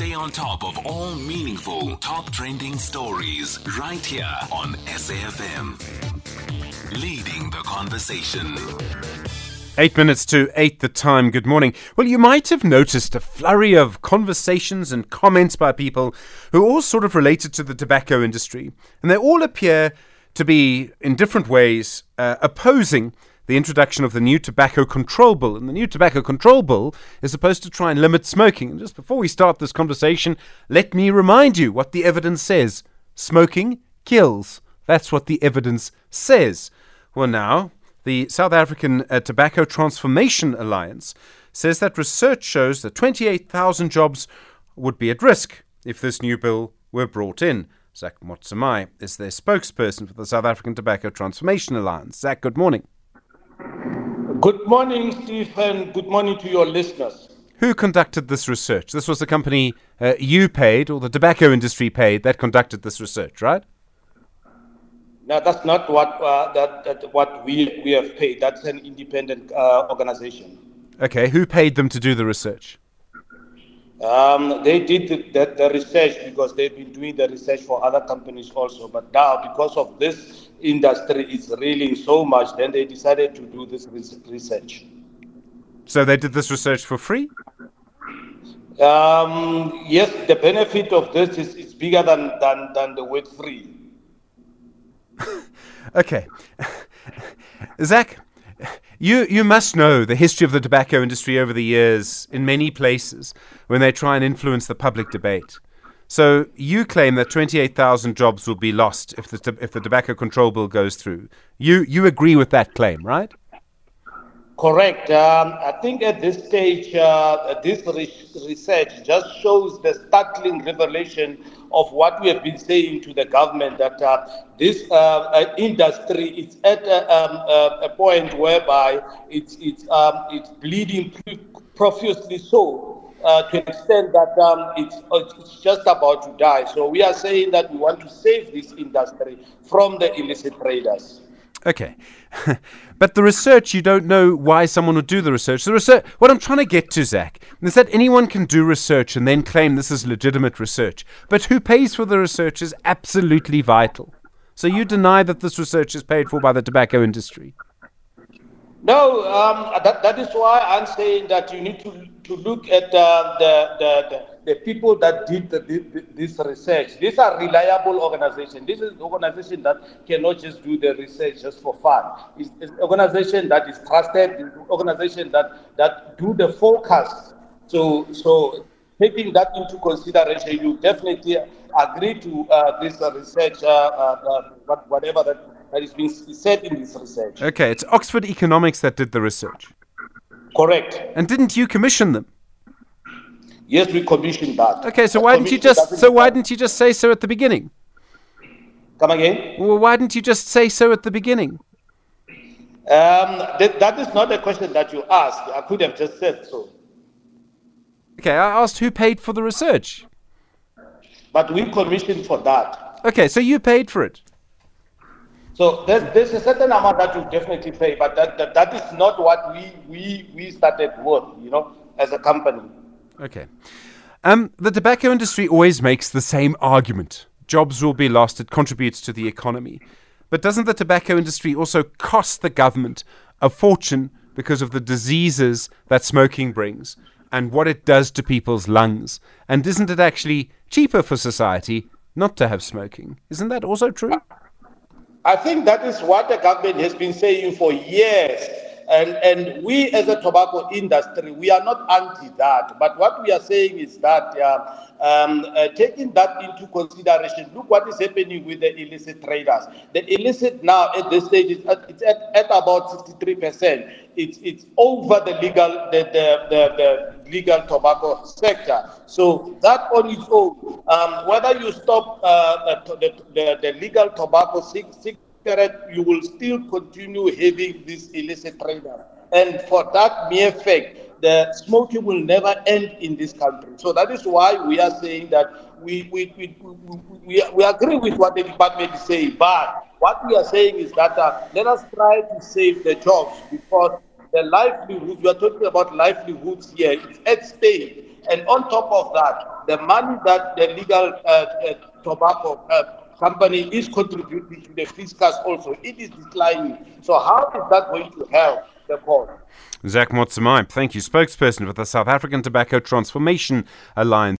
Stay on top of all meaningful, top trending stories right here on SAFM. Leading the conversation. Eight minutes to eight the time. Good morning. Well, you might have noticed a flurry of conversations and comments by people who all sort of related to the tobacco industry. And they all appear to be, in different ways, uh, opposing the introduction of the new Tobacco Control Bill. And the new Tobacco Control Bill is supposed to try and limit smoking. And just before we start this conversation, let me remind you what the evidence says smoking kills. That's what the evidence says. Well, now, the South African uh, Tobacco Transformation Alliance says that research shows that 28,000 jobs would be at risk if this new bill were brought in. Zach Motsamai is their spokesperson for the South African Tobacco Transformation Alliance. Zach, good morning. Good morning, Steve, and good morning to your listeners. Who conducted this research? This was the company uh, you paid, or the tobacco industry paid, that conducted this research, right? No, that's not what uh, that, that what we we have paid. That's an independent uh, organization. Okay, who paid them to do the research? Um, they did the, the, the, research because they've been doing the research for other companies also. But now, because of this industry is reeling so much, then they decided to do this research. So they did this research for free? Um, yes, the benefit of this is, is bigger than, than, than the word free. okay. Zach, you, you must know the history of the tobacco industry over the years in many places when they try and influence the public debate. So you claim that 28,000 jobs will be lost if the, if the tobacco control bill goes through. You, you agree with that claim, right? Correct. Um, I think at this stage, uh, this re- research just shows the startling revelation of what we have been saying to the government that uh, this uh, uh industry is at a, um, a, point whereby it's it's um, it's bleeding profusely so uh, to an extent that um, it's, it's just about to die. So we are saying that we want to save this industry from the illicit traders. Okay. but the research, you don't know why someone would do the research. The research, what I'm trying to get to, Zach, is that anyone can do research and then claim this is legitimate research. But who pays for the research is absolutely vital. So you deny that this research is paid for by the tobacco industry. No, um, that, that is why I'm saying that you need to, to look at uh, the, the, the the people that did the, the, this research. These are reliable organizations. This is an organization that cannot just do the research just for fun. It's, it's an organization that is trusted, it's an organization that, that do the forecast. So, so taking that into consideration, you definitely agree to uh, this uh, research, uh, uh, uh whatever that, that is being said in this research. Okay, it's Oxford Economics that did the research. Correct. And didn't you commission them? Yes, we commissioned that. Okay, so why didn't you just so why didn't you just say so at the beginning? Come again? Well, why didn't you just say so at the beginning? Um, that, that is not a question that you asked. I could have just said so. Okay, I asked who paid for the research. But we commissioned for that. Okay, so you paid for it. So there's, there's a certain amount that you definitely pay, but that, that, that is not what we, we, we started with, you know, as a company. Okay. Um, the tobacco industry always makes the same argument jobs will be lost, it contributes to the economy. But doesn't the tobacco industry also cost the government a fortune because of the diseases that smoking brings and what it does to people's lungs? And isn't it actually cheaper for society not to have smoking? Isn't that also true? I think that is what the government has been saying for years. And, and we as a tobacco industry, we are not anti that. But what we are saying is that uh, um, uh, taking that into consideration, look what is happening with the illicit traders. The illicit now at this stage is at, it's at, at about 63%. It's, it's over the legal the, the, the, the legal tobacco sector. So that on its own, um, whether you stop uh, the, the, the, legal tobacco you will still continue having this illicit trader. And for that mere fact, the smoking will never end in this country. So that is why we are saying that we, we, we, we, we agree with what the department is saying. But what we are saying is that uh, let us try to save the jobs because the livelihoods, we are talking about livelihoods here, it's at stake. And on top of that, the money that the legal uh, uh, tobacco uh, company is contributing to the fiscus also, it is declining. So how is that going to help the poor? Zach Motsamai, thank you, spokesperson for the South African Tobacco Transformation Alliance.